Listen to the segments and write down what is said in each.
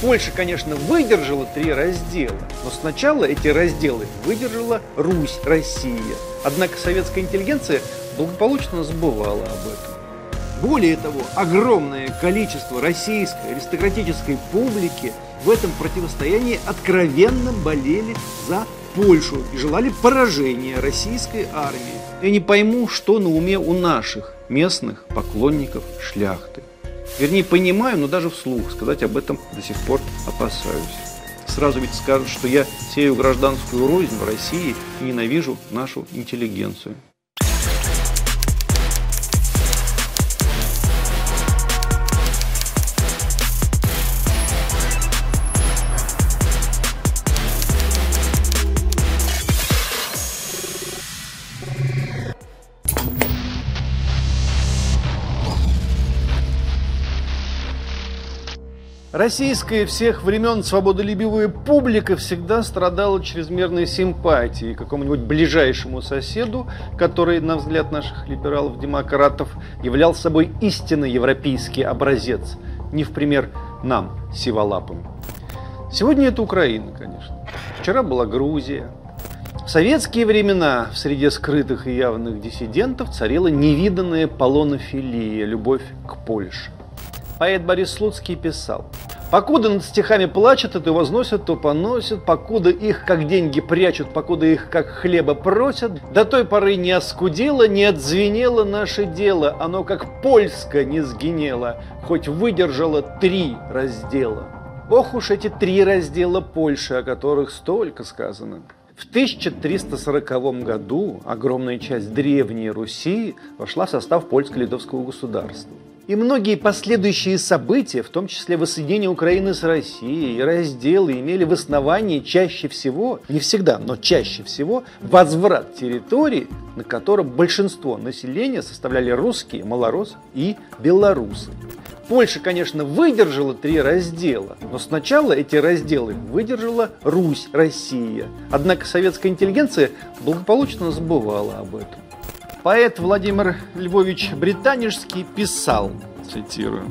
Польша, конечно, выдержала три раздела, но сначала эти разделы выдержала Русь, Россия. Однако советская интеллигенция благополучно забывала об этом. Более того, огромное количество российской аристократической публики в этом противостоянии откровенно болели за Польшу и желали поражения российской армии. Я не пойму, что на уме у наших местных поклонников шляхты. Вернее, понимаю, но даже вслух сказать об этом до сих пор опасаюсь. Сразу ведь скажут, что я сею гражданскую рознь в России и ненавижу нашу интеллигенцию. Российская всех времен свободолюбивая публика всегда страдала чрезмерной симпатией к какому-нибудь ближайшему соседу, который, на взгляд наших либералов-демократов, являл собой истинно европейский образец, не в пример нам, сиволапым. Сегодня это Украина, конечно. Вчера была Грузия. В советские времена в среде скрытых и явных диссидентов царила невиданная полонофилия, любовь к Польше. Поэт Борис Слуцкий писал Покуда над стихами плачут, то возносят, то поносят, покуда их как деньги прячут, покуда их как хлеба просят, до той поры не оскудило, не отзвенело наше дело, оно как польско не сгинело, хоть выдержало три раздела. Ох уж эти три раздела Польши, о которых столько сказано. В 1340 году огромная часть Древней Руси вошла в состав польско-литовского государства. И многие последующие события, в том числе воссоединение Украины с Россией и разделы, имели в основании чаще всего, не всегда, но чаще всего, возврат территории, на котором большинство населения составляли русские, малоросы и белорусы. Польша, конечно, выдержала три раздела, но сначала эти разделы выдержала Русь, Россия. Однако советская интеллигенция благополучно забывала об этом. Поэт Владимир Львович Британежский писал, цитирую,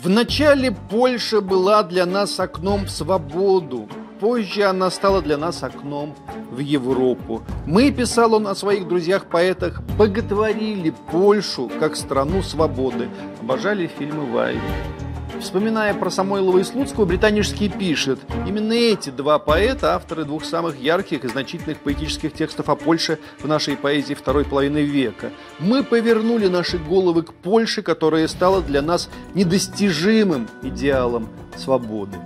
«В начале Польша была для нас окном в свободу, позже она стала для нас окном в Европу. Мы, писал он о своих друзьях-поэтах, боготворили Польшу как страну свободы, обожали фильмы Вайли. Вспоминая про Самойлова и Слуцкого, Британический пишет, именно эти два поэта, авторы двух самых ярких и значительных поэтических текстов о Польше в нашей поэзии второй половины века. Мы повернули наши головы к Польше, которая стала для нас недостижимым идеалом свободы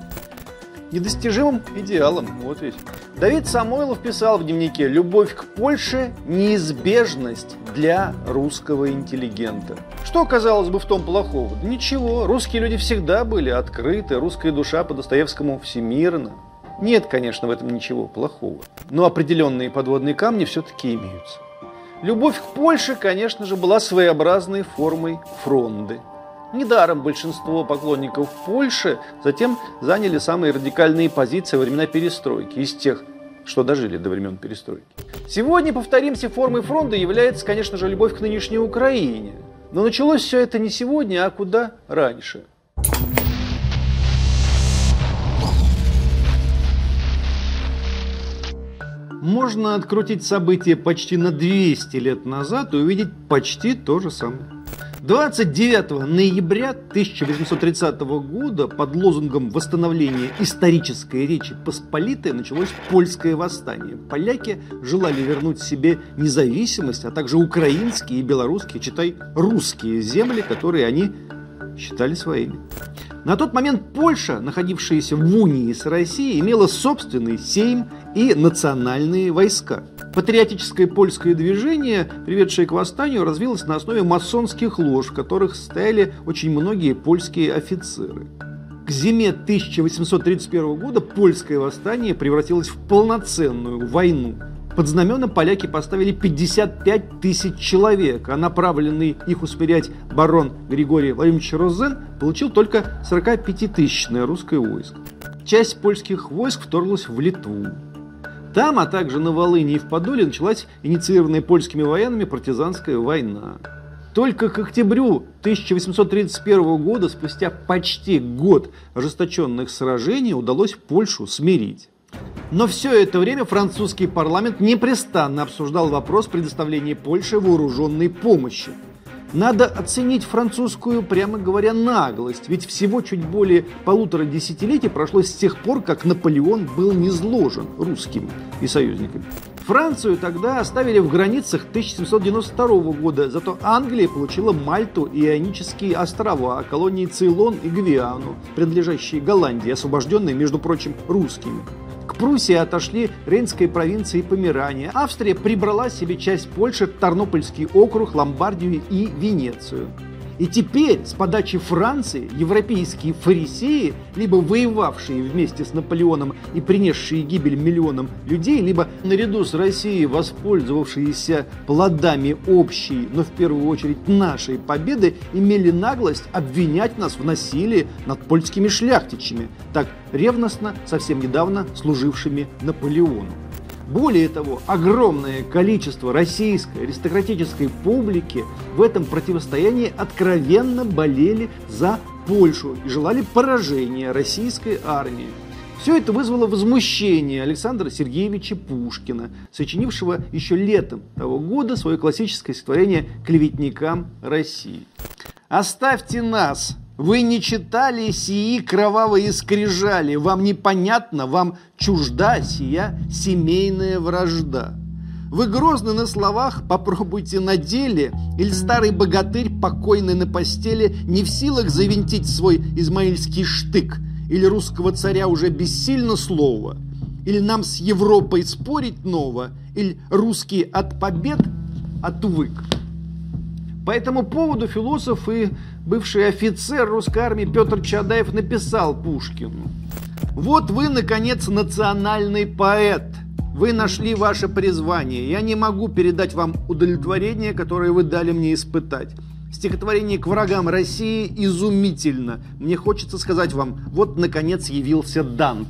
недостижимым идеалом. Вот ведь. Давид Самойлов писал в дневнике «Любовь к Польше – неизбежность для русского интеллигента». Что, казалось бы, в том плохого? Да ничего, русские люди всегда были открыты, русская душа по Достоевскому всемирна. Нет, конечно, в этом ничего плохого. Но определенные подводные камни все-таки имеются. Любовь к Польше, конечно же, была своеобразной формой фронды – Недаром большинство поклонников Польши затем заняли самые радикальные позиции во времена перестройки, из тех, что дожили до времен перестройки. Сегодня, повторимся, формой фронта является, конечно же, любовь к нынешней Украине. Но началось все это не сегодня, а куда раньше. Можно открутить события почти на 200 лет назад и увидеть почти то же самое. 29 ноября 1830 года под лозунгом восстановления исторической речи Посполитой началось польское восстание. Поляки желали вернуть себе независимость, а также украинские и белорусские, читай, русские земли, которые они считали своими. На тот момент Польша, находившаяся в унии с Россией, имела собственный сейм и национальные войска – Патриотическое польское движение, приведшее к восстанию, развилось на основе масонских лож, в которых стояли очень многие польские офицеры. К зиме 1831 года польское восстание превратилось в полноценную войну. Под знамена поляки поставили 55 тысяч человек, а направленный их усмирять барон Григорий Владимирович Розен получил только 45-тысячное русское войско. Часть польских войск вторглась в Литву. Там, а также на Волыне и в Подоле началась инициированная польскими военными партизанская война. Только к октябрю 1831 года, спустя почти год ожесточенных сражений, удалось Польшу смирить. Но все это время французский парламент непрестанно обсуждал вопрос предоставления Польше вооруженной помощи. Надо оценить французскую, прямо говоря, наглость, ведь всего чуть более полутора десятилетий прошло с тех пор, как Наполеон был низложен русскими и союзниками. Францию тогда оставили в границах 1792 года, зато Англия получила Мальту и Ионические острова, колонии Цейлон и Гвиану, принадлежащие Голландии, освобожденные, между прочим, русскими. К Пруссии отошли Рейнская провинция и Померания. Австрия прибрала себе часть Польши, Тарнопольский округ, Ломбардию и Венецию. И теперь с подачи Франции европейские фарисеи, либо воевавшие вместе с Наполеоном и принесшие гибель миллионам людей, либо наряду с Россией воспользовавшиеся плодами общей, но в первую очередь нашей победы, имели наглость обвинять нас в насилии над польскими шляхтичами, так ревностно совсем недавно служившими Наполеону. Более того, огромное количество российской аристократической публики в этом противостоянии откровенно болели за Польшу и желали поражения российской армии. Все это вызвало возмущение Александра Сергеевича Пушкина, сочинившего еще летом того года свое классическое стихотворение «Клеветникам России». «Оставьте нас, вы не читали сии кровавые скрижали, вам непонятно, вам чужда сия семейная вражда. Вы грозны на словах, попробуйте на деле, или старый богатырь, покойный на постели, не в силах завинтить свой измаильский штык, или русского царя уже бессильно слово, или нам с Европой спорить ново, или русские от побед отвык. По этому поводу философ и бывший офицер русской армии Петр Чадаев написал Пушкину. Вот вы, наконец, национальный поэт. Вы нашли ваше призвание. Я не могу передать вам удовлетворение, которое вы дали мне испытать. Стихотворение к врагам России изумительно. Мне хочется сказать вам, вот, наконец, явился Дант.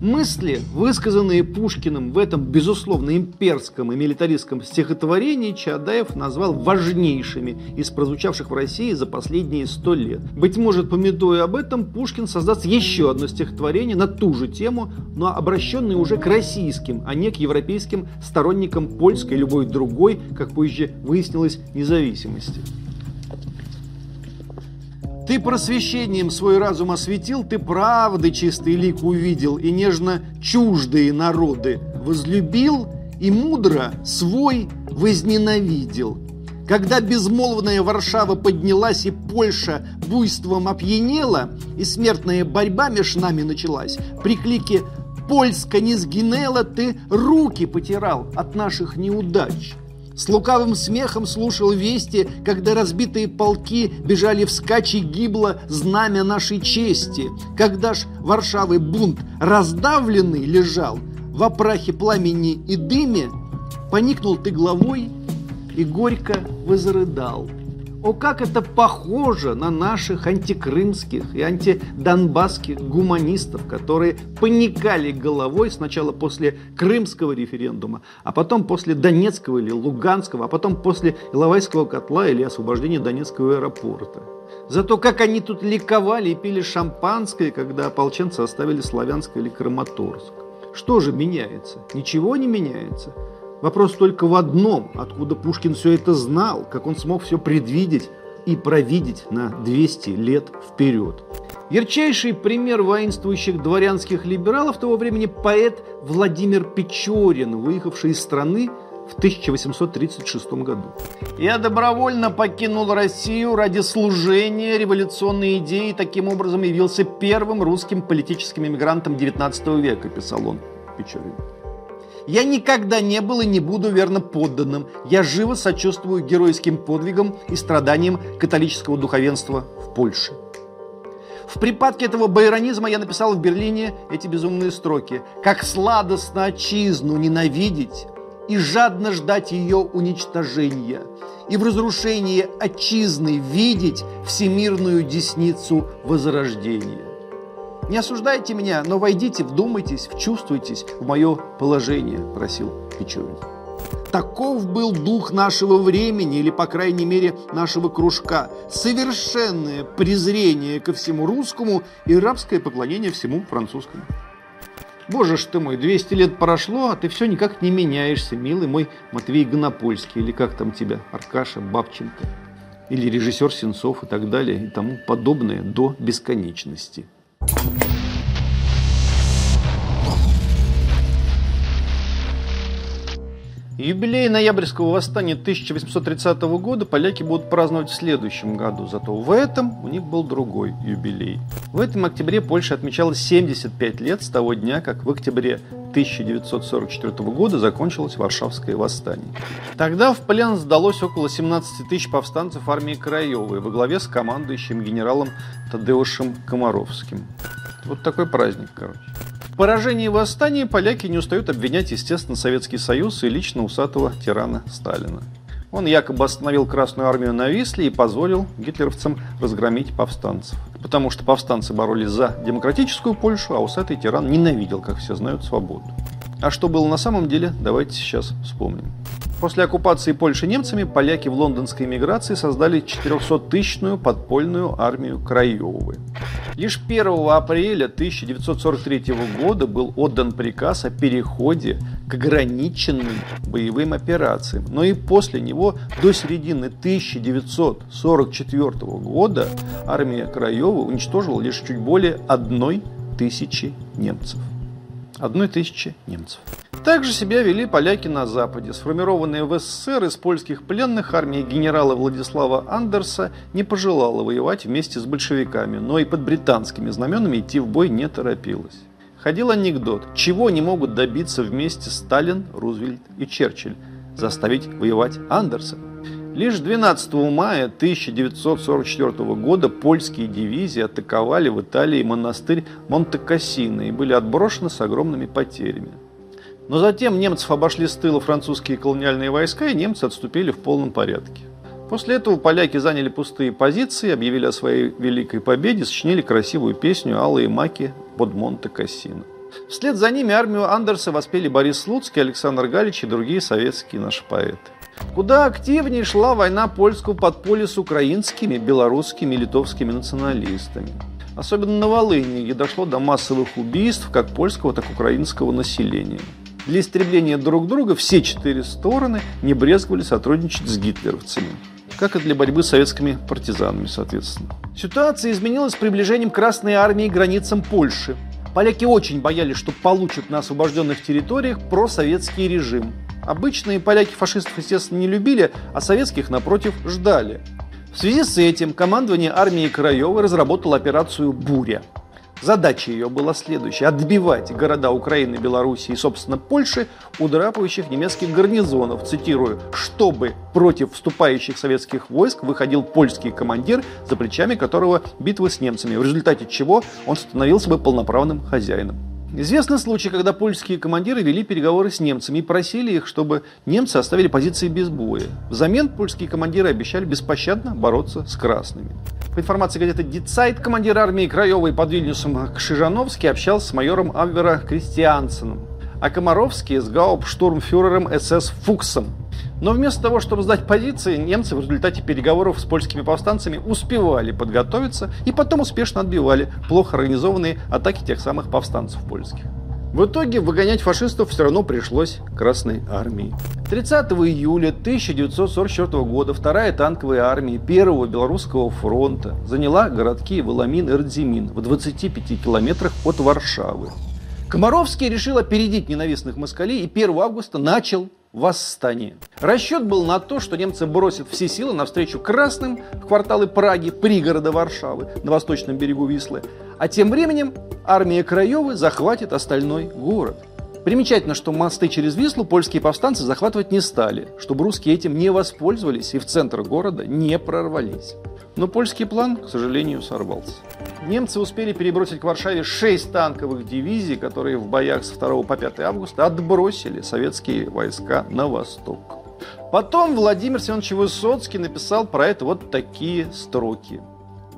Мысли, высказанные Пушкиным в этом, безусловно, имперском и милитаристском стихотворении, Чадаев назвал важнейшими из прозвучавших в России за последние сто лет. Быть может, пометуя об этом, Пушкин создаст еще одно стихотворение на ту же тему, но обращенное уже к российским, а не к европейским сторонникам польской и любой другой, как позже выяснилось, независимости. Ты просвещением свой разум осветил, ты правды чистый лик увидел, и нежно чуждые народы возлюбил, и мудро свой возненавидел. Когда безмолвная Варшава поднялась и Польша буйством опьянела, и смертная борьба меж нами началась, при клике «Польска не сгинела» ты руки потирал от наших неудач. С лукавым смехом слушал вести, когда разбитые полки бежали вскачь и гибло знамя нашей чести. Когда ж Варшавы бунт раздавленный лежал в опрахе пламени и дыме, поникнул ты головой и горько возрыдал. О, как это похоже на наших антикрымских и антидонбасских гуманистов, которые паникали головой сначала после крымского референдума, а потом после Донецкого или Луганского, а потом после Иловайского котла или освобождения Донецкого аэропорта. Зато как они тут ликовали и пили шампанское, когда ополченцы оставили Славянск или Краматорск. Что же меняется? Ничего не меняется. Вопрос только в одном, откуда Пушкин все это знал, как он смог все предвидеть и провидеть на 200 лет вперед. Ярчайший пример воинствующих дворянских либералов того времени поэт Владимир Печорин, выехавший из страны в 1836 году. «Я добровольно покинул Россию ради служения революционной идеи и таким образом явился первым русским политическим иммигрантом XIX века», писал он Печорин. Я никогда не был и не буду верно подданным. Я живо сочувствую геройским подвигам и страданиям католического духовенства в Польше. В припадке этого байронизма я написал в Берлине эти безумные строки. «Как сладостно отчизну ненавидеть и жадно ждать ее уничтожения, и в разрушении отчизны видеть всемирную десницу возрождения». Не осуждайте меня, но войдите, вдумайтесь, вчувствуйтесь в мое положение, просил Печорин. Таков был дух нашего времени, или, по крайней мере, нашего кружка. Совершенное презрение ко всему русскому и рабское поклонение всему французскому. Боже ж ты мой, 200 лет прошло, а ты все никак не меняешься, милый мой Матвей Гонопольский, или как там тебя, Аркаша Бабченко, или режиссер Сенцов и так далее, и тому подобное до бесконечности. Thank you. Юбилей ноябрьского восстания 1830 года поляки будут праздновать в следующем году, зато в этом у них был другой юбилей. В этом октябре Польша отмечала 75 лет с того дня, как в октябре 1944 года закончилось Варшавское восстание. Тогда в плен сдалось около 17 тысяч повстанцев армии Краевой во главе с командующим генералом Тадеушем Комаровским. Вот такой праздник, короче поражении восстания поляки не устают обвинять, естественно, Советский Союз и лично усатого тирана Сталина. Он якобы остановил Красную Армию на Висле и позволил гитлеровцам разгромить повстанцев. Потому что повстанцы боролись за демократическую Польшу, а усатый тиран ненавидел, как все знают, свободу. А что было на самом деле, давайте сейчас вспомним. После оккупации Польши немцами поляки в лондонской эмиграции создали 400-тысячную подпольную армию Краевой. Лишь 1 апреля 1943 года был отдан приказ о переходе к ограниченным боевым операциям. Но и после него до середины 1944 года армия Краева уничтожила лишь чуть более одной тысячи немцев. Одной тысячи немцев. Также себя вели поляки на Западе. Сформированные в СССР из польских пленных армия генерала Владислава Андерса не пожелала воевать вместе с большевиками, но и под британскими знаменами идти в бой не торопилась. Ходил анекдот, чего не могут добиться вместе Сталин, Рузвельт и Черчилль – заставить воевать Андерса. Лишь 12 мая 1944 года польские дивизии атаковали в Италии монастырь Монте-Кассино и были отброшены с огромными потерями. Но затем немцев обошли с тыла французские колониальные войска, и немцы отступили в полном порядке. После этого поляки заняли пустые позиции, объявили о своей великой победе, сочинили красивую песню «Алые маки под Монте-Кассино». Вслед за ними армию Андерса воспели Борис Слуцкий, Александр Галич и другие советские наши поэты. Куда активнее шла война польского подполья с украинскими, белорусскими и литовскими националистами. Особенно на Волыне, где дошло до массовых убийств как польского, так и украинского населения. Для истребления друг друга все четыре стороны не брезговали сотрудничать с гитлеровцами как и для борьбы с советскими партизанами, соответственно. Ситуация изменилась с приближением Красной Армии к границам Польши. Поляки очень боялись, что получат на освобожденных территориях просоветский режим. Обычные поляки фашистов, естественно, не любили, а советских, напротив, ждали. В связи с этим командование армии Краевой разработало операцию «Буря». Задача ее была следующая – отбивать города Украины, Белоруссии и, собственно, Польши у драпающих немецких гарнизонов, цитирую, чтобы против вступающих советских войск выходил польский командир, за плечами которого битвы с немцами, в результате чего он становился бы полноправным хозяином. Известны случаи, когда польские командиры вели переговоры с немцами и просили их, чтобы немцы оставили позиции без боя. Взамен польские командиры обещали беспощадно бороться с красными. По информации газеты «Дитсайт», командир армии Краевой под Вильнюсом Кшижановский общался с майором Абвера Кристиансеном, а Комаровский с гауптштурмфюрером СС Фуксом. Но вместо того, чтобы сдать позиции, немцы в результате переговоров с польскими повстанцами успевали подготовиться и потом успешно отбивали плохо организованные атаки тех самых повстанцев польских. В итоге выгонять фашистов все равно пришлось Красной армии. 30 июля 1944 года вторая танковая армия Первого Белорусского фронта заняла городки Воломин и Радзимин в 25 километрах от Варшавы. Комаровский решил опередить ненавистных москалей и 1 августа начал восстание. Расчет был на то, что немцы бросят все силы навстречу красным в кварталы Праги, пригорода Варшавы на восточном берегу Вислы, а тем временем армия Краевы захватит остальной город. Примечательно, что мосты через Вислу польские повстанцы захватывать не стали, чтобы русские этим не воспользовались и в центр города не прорвались. Но польский план, к сожалению, сорвался. Немцы успели перебросить к Варшаве 6 танковых дивизий, которые в боях с 2 по 5 августа отбросили советские войска на восток. Потом Владимир Семенович Высоцкий написал про это вот такие строки.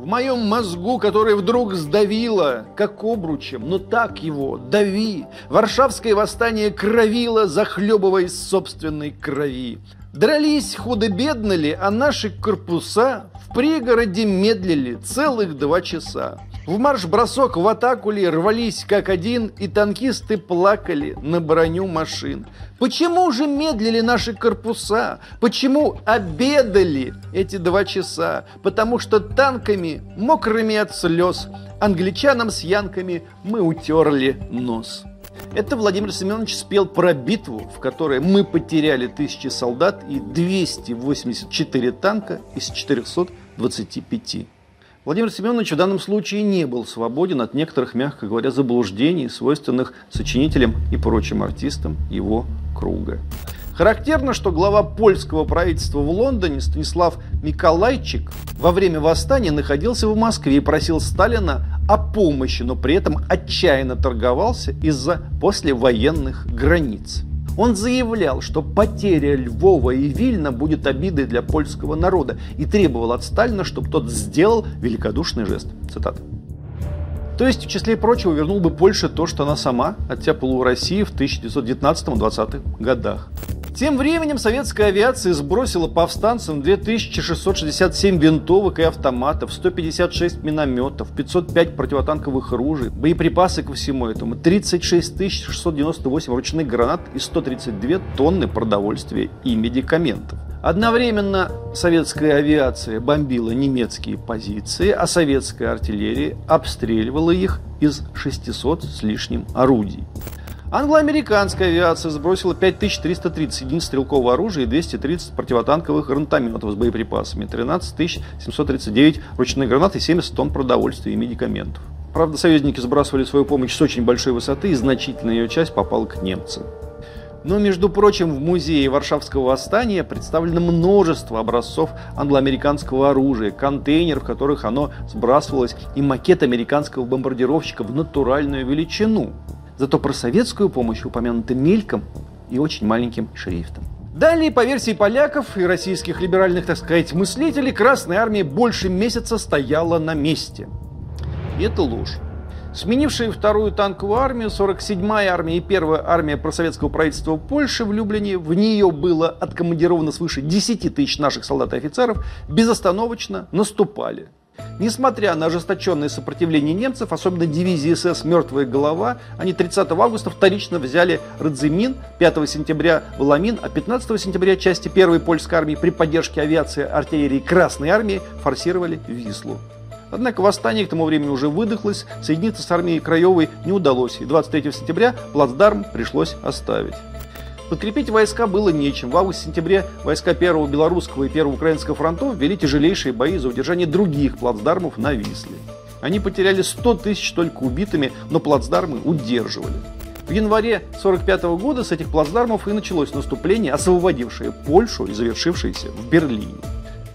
В моем мозгу, который вдруг сдавило, как обручем, но так его, дави. Варшавское восстание кровило, захлебываясь собственной крови. Дрались худо-бедно ли, а наши корпуса в пригороде медлили целых два часа. В марш-бросок в атаку ли рвались как один, и танкисты плакали на броню машин. Почему же медлили наши корпуса? Почему обедали эти два часа? Потому что танками, мокрыми от слез, англичанам с янками мы утерли нос. Это Владимир Семенович спел про битву, в которой мы потеряли тысячи солдат и 284 танка из 425. Владимир Семенович в данном случае не был свободен от некоторых, мягко говоря, заблуждений, свойственных сочинителям и прочим артистам его круга. Характерно, что глава польского правительства в Лондоне Станислав Миколайчик во время восстания находился в Москве и просил Сталина о помощи, но при этом отчаянно торговался из-за послевоенных границ. Он заявлял, что потеря Львова и Вильна будет обидой для польского народа и требовал от Сталина, чтобы тот сделал великодушный жест. Цитата. То есть, в числе прочего, вернул бы Польше то, что она сама оттяпала у России в 1919-20-х годах. Тем временем советская авиация сбросила повстанцам 2667 винтовок и автоматов, 156 минометов, 505 противотанковых ружей, боеприпасы ко всему этому, 36 698 ручных гранат и 132 тонны продовольствия и медикаментов. Одновременно советская авиация бомбила немецкие позиции, а советская артиллерия обстреливала их из 600 с лишним орудий. Англо-американская авиация сбросила 5330 единиц стрелкового оружия и 230 противотанковых гранатометов с боеприпасами, 13 739 ручных гранат и 70 тонн продовольствия и медикаментов. Правда, союзники сбрасывали свою помощь с очень большой высоты, и значительная ее часть попала к немцам. Но, между прочим, в музее Варшавского восстания представлено множество образцов англоамериканского оружия, контейнеров, в которых оно сбрасывалось, и макет американского бомбардировщика в натуральную величину. Зато про советскую помощь упомянуты мельком и очень маленьким шрифтом. Далее, по версии поляков и российских либеральных, так сказать, мыслителей, Красная Армия больше месяца стояла на месте. И это ложь. Сменившие вторую танковую армию, 47-я армия и первая армия просоветского правительства Польши в Люблине, в нее было откомандировано свыше 10 тысяч наших солдат и офицеров, безостановочно наступали – Несмотря на ожесточенное сопротивление немцев, особенно дивизии СС «Мертвая голова», они 30 августа вторично взяли Радзимин, 5 сентября Валамин, а 15 сентября части 1 польской армии при поддержке авиации артиллерии Красной армии форсировали Вислу. Однако восстание к тому времени уже выдохлось, соединиться с армией Краевой не удалось, и 23 сентября плацдарм пришлось оставить. Подкрепить войска было нечем. В августе-сентябре войска Первого Белорусского и Первого Украинского фронтов вели тяжелейшие бои за удержание других плацдармов на Висле. Они потеряли 100 тысяч только убитыми, но плацдармы удерживали. В январе 1945 года с этих плацдармов и началось наступление, освободившее Польшу и завершившееся в Берлине.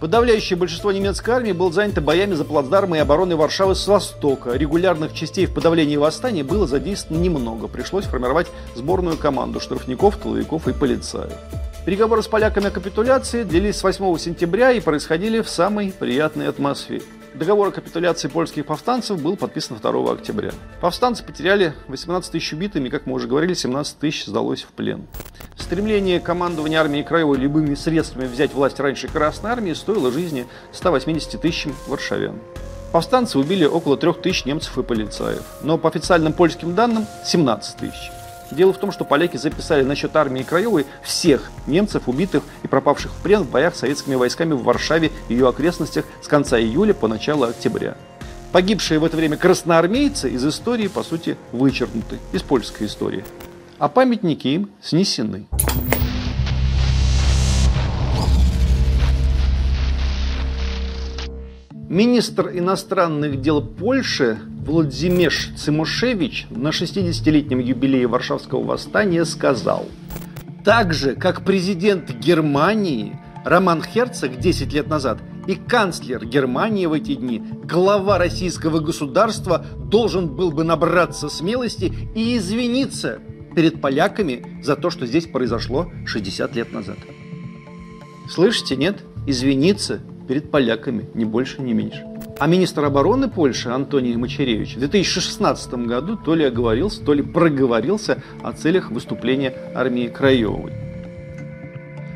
Подавляющее большинство немецкой армии было занято боями за плацдармы и обороной Варшавы с востока. Регулярных частей в подавлении восстания было задействовано немного. Пришлось формировать сборную команду штрафников, тыловиков и полицаев. Переговоры с поляками о капитуляции длились с 8 сентября и происходили в самой приятной атмосфере. Договор о капитуляции польских повстанцев был подписан 2 октября. Повстанцы потеряли 18 тысяч убитыми, как мы уже говорили, 17 тысяч сдалось в плен. Стремление командования армии Краевой любыми средствами взять власть раньше Красной армии стоило жизни 180 тысячам варшавян. Повстанцы убили около 3 тысяч немцев и полицаев, но по официальным польским данным 17 тысяч. Дело в том, что поляки записали на счет армии Краевой всех немцев, убитых и пропавших в плен в боях с советскими войсками в Варшаве и ее окрестностях с конца июля по начало октября. Погибшие в это время красноармейцы из истории, по сути, вычеркнуты, из польской истории. А памятники им снесены. Министр иностранных дел Польши Владимеш Цимушевич на 60-летнем юбилее Варшавского восстания сказал, так же, как президент Германии Роман Херцог 10 лет назад и канцлер Германии в эти дни, глава российского государства должен был бы набраться смелости и извиниться перед поляками за то, что здесь произошло 60 лет назад. Слышите, нет? Извиниться перед поляками, ни больше, ни меньше. А министр обороны Польши Антоний Мачеревич в 2016 году то ли оговорился, то ли проговорился о целях выступления армии Краевой.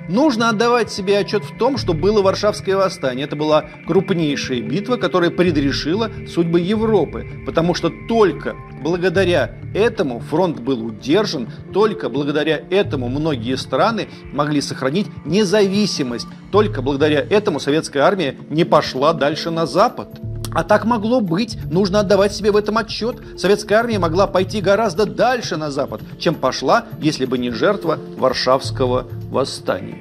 Нужно отдавать себе отчет в том, что было Варшавское восстание. Это была крупнейшая битва, которая предрешила судьбы Европы. Потому что только благодаря этому фронт был удержан, только благодаря этому многие страны могли сохранить независимость. Только благодаря этому советская армия не пошла дальше на Запад. А так могло быть. Нужно отдавать себе в этом отчет. Советская армия могла пойти гораздо дальше на Запад, чем пошла, если бы не жертва Варшавского восстания.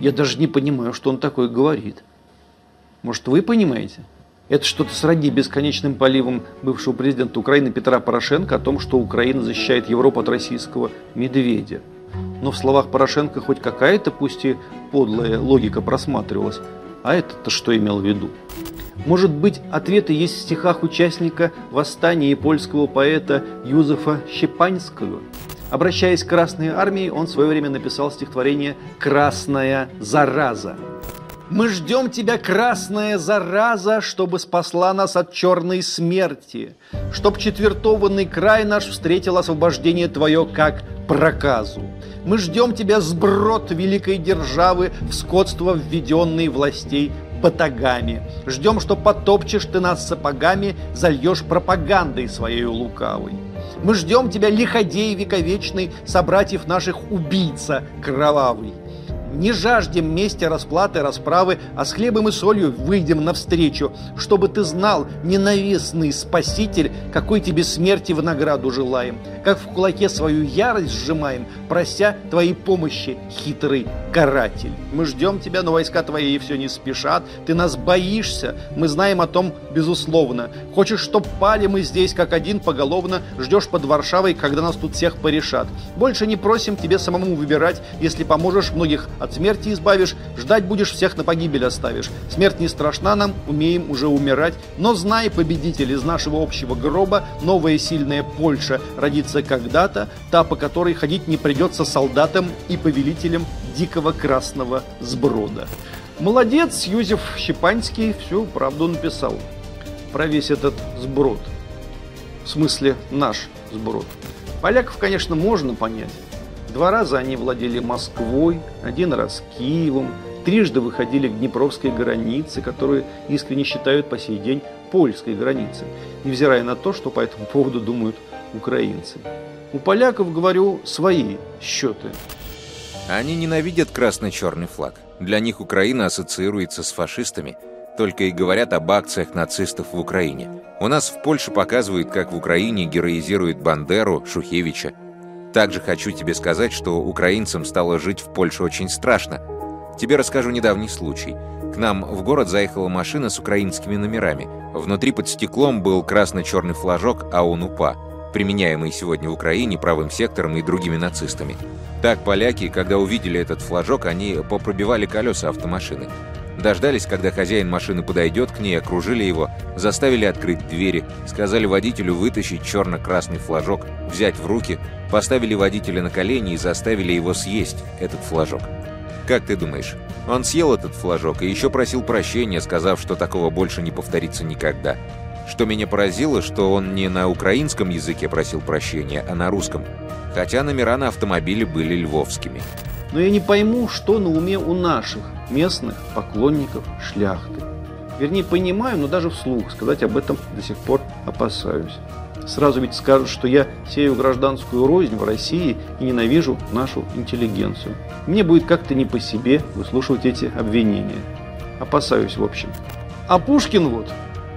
Я даже не понимаю, что он такое говорит. Может, вы понимаете? Это что-то сродни бесконечным поливам бывшего президента Украины Петра Порошенко о том, что Украина защищает Европу от российского медведя. Но в словах Порошенко хоть какая-то, пусть и подлая логика просматривалась. А это-то что имел в виду? Может быть, ответы есть в стихах участника восстания и польского поэта Юзефа Щепанского? Обращаясь к Красной Армии, он в свое время написал стихотворение «Красная зараза». Мы ждем тебя, красная зараза, чтобы спасла нас от черной смерти, чтоб четвертованный край наш встретил освобождение твое как проказу. Мы ждем тебя, сброд великой державы, в скотство введенной властей батагами. Ждем, что потопчешь ты нас сапогами, зальешь пропагандой своей лукавой. Мы ждем тебя, лиходей вековечный, собратьев наших убийца кровавый. Не жаждем мести, расплаты, расправы, а с хлебом и солью выйдем навстречу, чтобы ты знал, ненавистный спаситель, какой тебе смерти в награду желаем, как в кулаке свою ярость сжимаем, прося твоей помощи, хитрый каратель. Мы ждем тебя, но войска твои все не спешат, ты нас боишься, мы знаем о том безусловно. Хочешь, чтоб пали мы здесь, как один поголовно, ждешь под Варшавой, когда нас тут всех порешат. Больше не просим тебе самому выбирать, если поможешь многих от смерти избавишь, ждать будешь, всех на погибель оставишь. Смерть не страшна нам, умеем уже умирать, но знай, победитель, из нашего общего гроба новая сильная Польша родится когда-то, та, по которой ходить не придется солдатам и повелителям дикого красного сброда. Молодец, Юзеф Щепанский всю правду написал про весь этот сброд. В смысле, наш сброд. Поляков, конечно, можно понять. Два раза они владели Москвой, один раз Киевом, трижды выходили к Днепровской границе, которую искренне считают по сей день польской границей, невзирая на то, что по этому поводу думают украинцы. У поляков, говорю, свои счеты. Они ненавидят красно-черный флаг. Для них Украина ассоциируется с фашистами. Только и говорят об акциях нацистов в Украине. У нас в Польше показывают, как в Украине героизируют Бандеру, Шухевича. Также хочу тебе сказать, что украинцам стало жить в Польше очень страшно. Тебе расскажу недавний случай. К нам в город заехала машина с украинскими номерами. Внутри под стеклом был красно-черный флажок АОН-УПА, применяемый сегодня в Украине правым сектором и другими нацистами. Так поляки, когда увидели этот флажок, они попробивали колеса автомашины. Дождались, когда хозяин машины подойдет к ней, окружили его, заставили открыть двери, сказали водителю вытащить черно-красный флажок, взять в руки, поставили водителя на колени и заставили его съесть этот флажок. Как ты думаешь, он съел этот флажок и еще просил прощения, сказав, что такого больше не повторится никогда. Что меня поразило, что он не на украинском языке просил прощения, а на русском. Хотя номера на автомобиле были львовскими. Но я не пойму, что на уме у наших местных поклонников шляхты. Вернее, понимаю, но даже вслух сказать об этом до сих пор опасаюсь. Сразу ведь скажут, что я сею гражданскую рознь в России и ненавижу нашу интеллигенцию. Мне будет как-то не по себе выслушивать эти обвинения. Опасаюсь, в общем. А Пушкин вот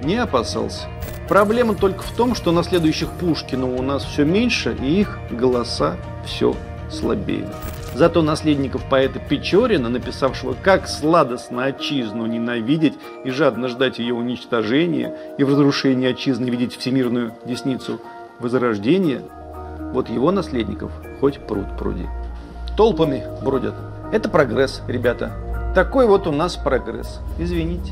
не опасался. Проблема только в том, что на следующих Пушкину у нас все меньше, и их голоса все слабее. Зато наследников поэта Печорина, написавшего «Как сладостно отчизну ненавидеть и жадно ждать ее уничтожения, и в разрушении отчизны видеть всемирную десницу возрождения», вот его наследников хоть пруд пруди. Толпами бродят. Это прогресс, ребята. Такой вот у нас прогресс. Извините.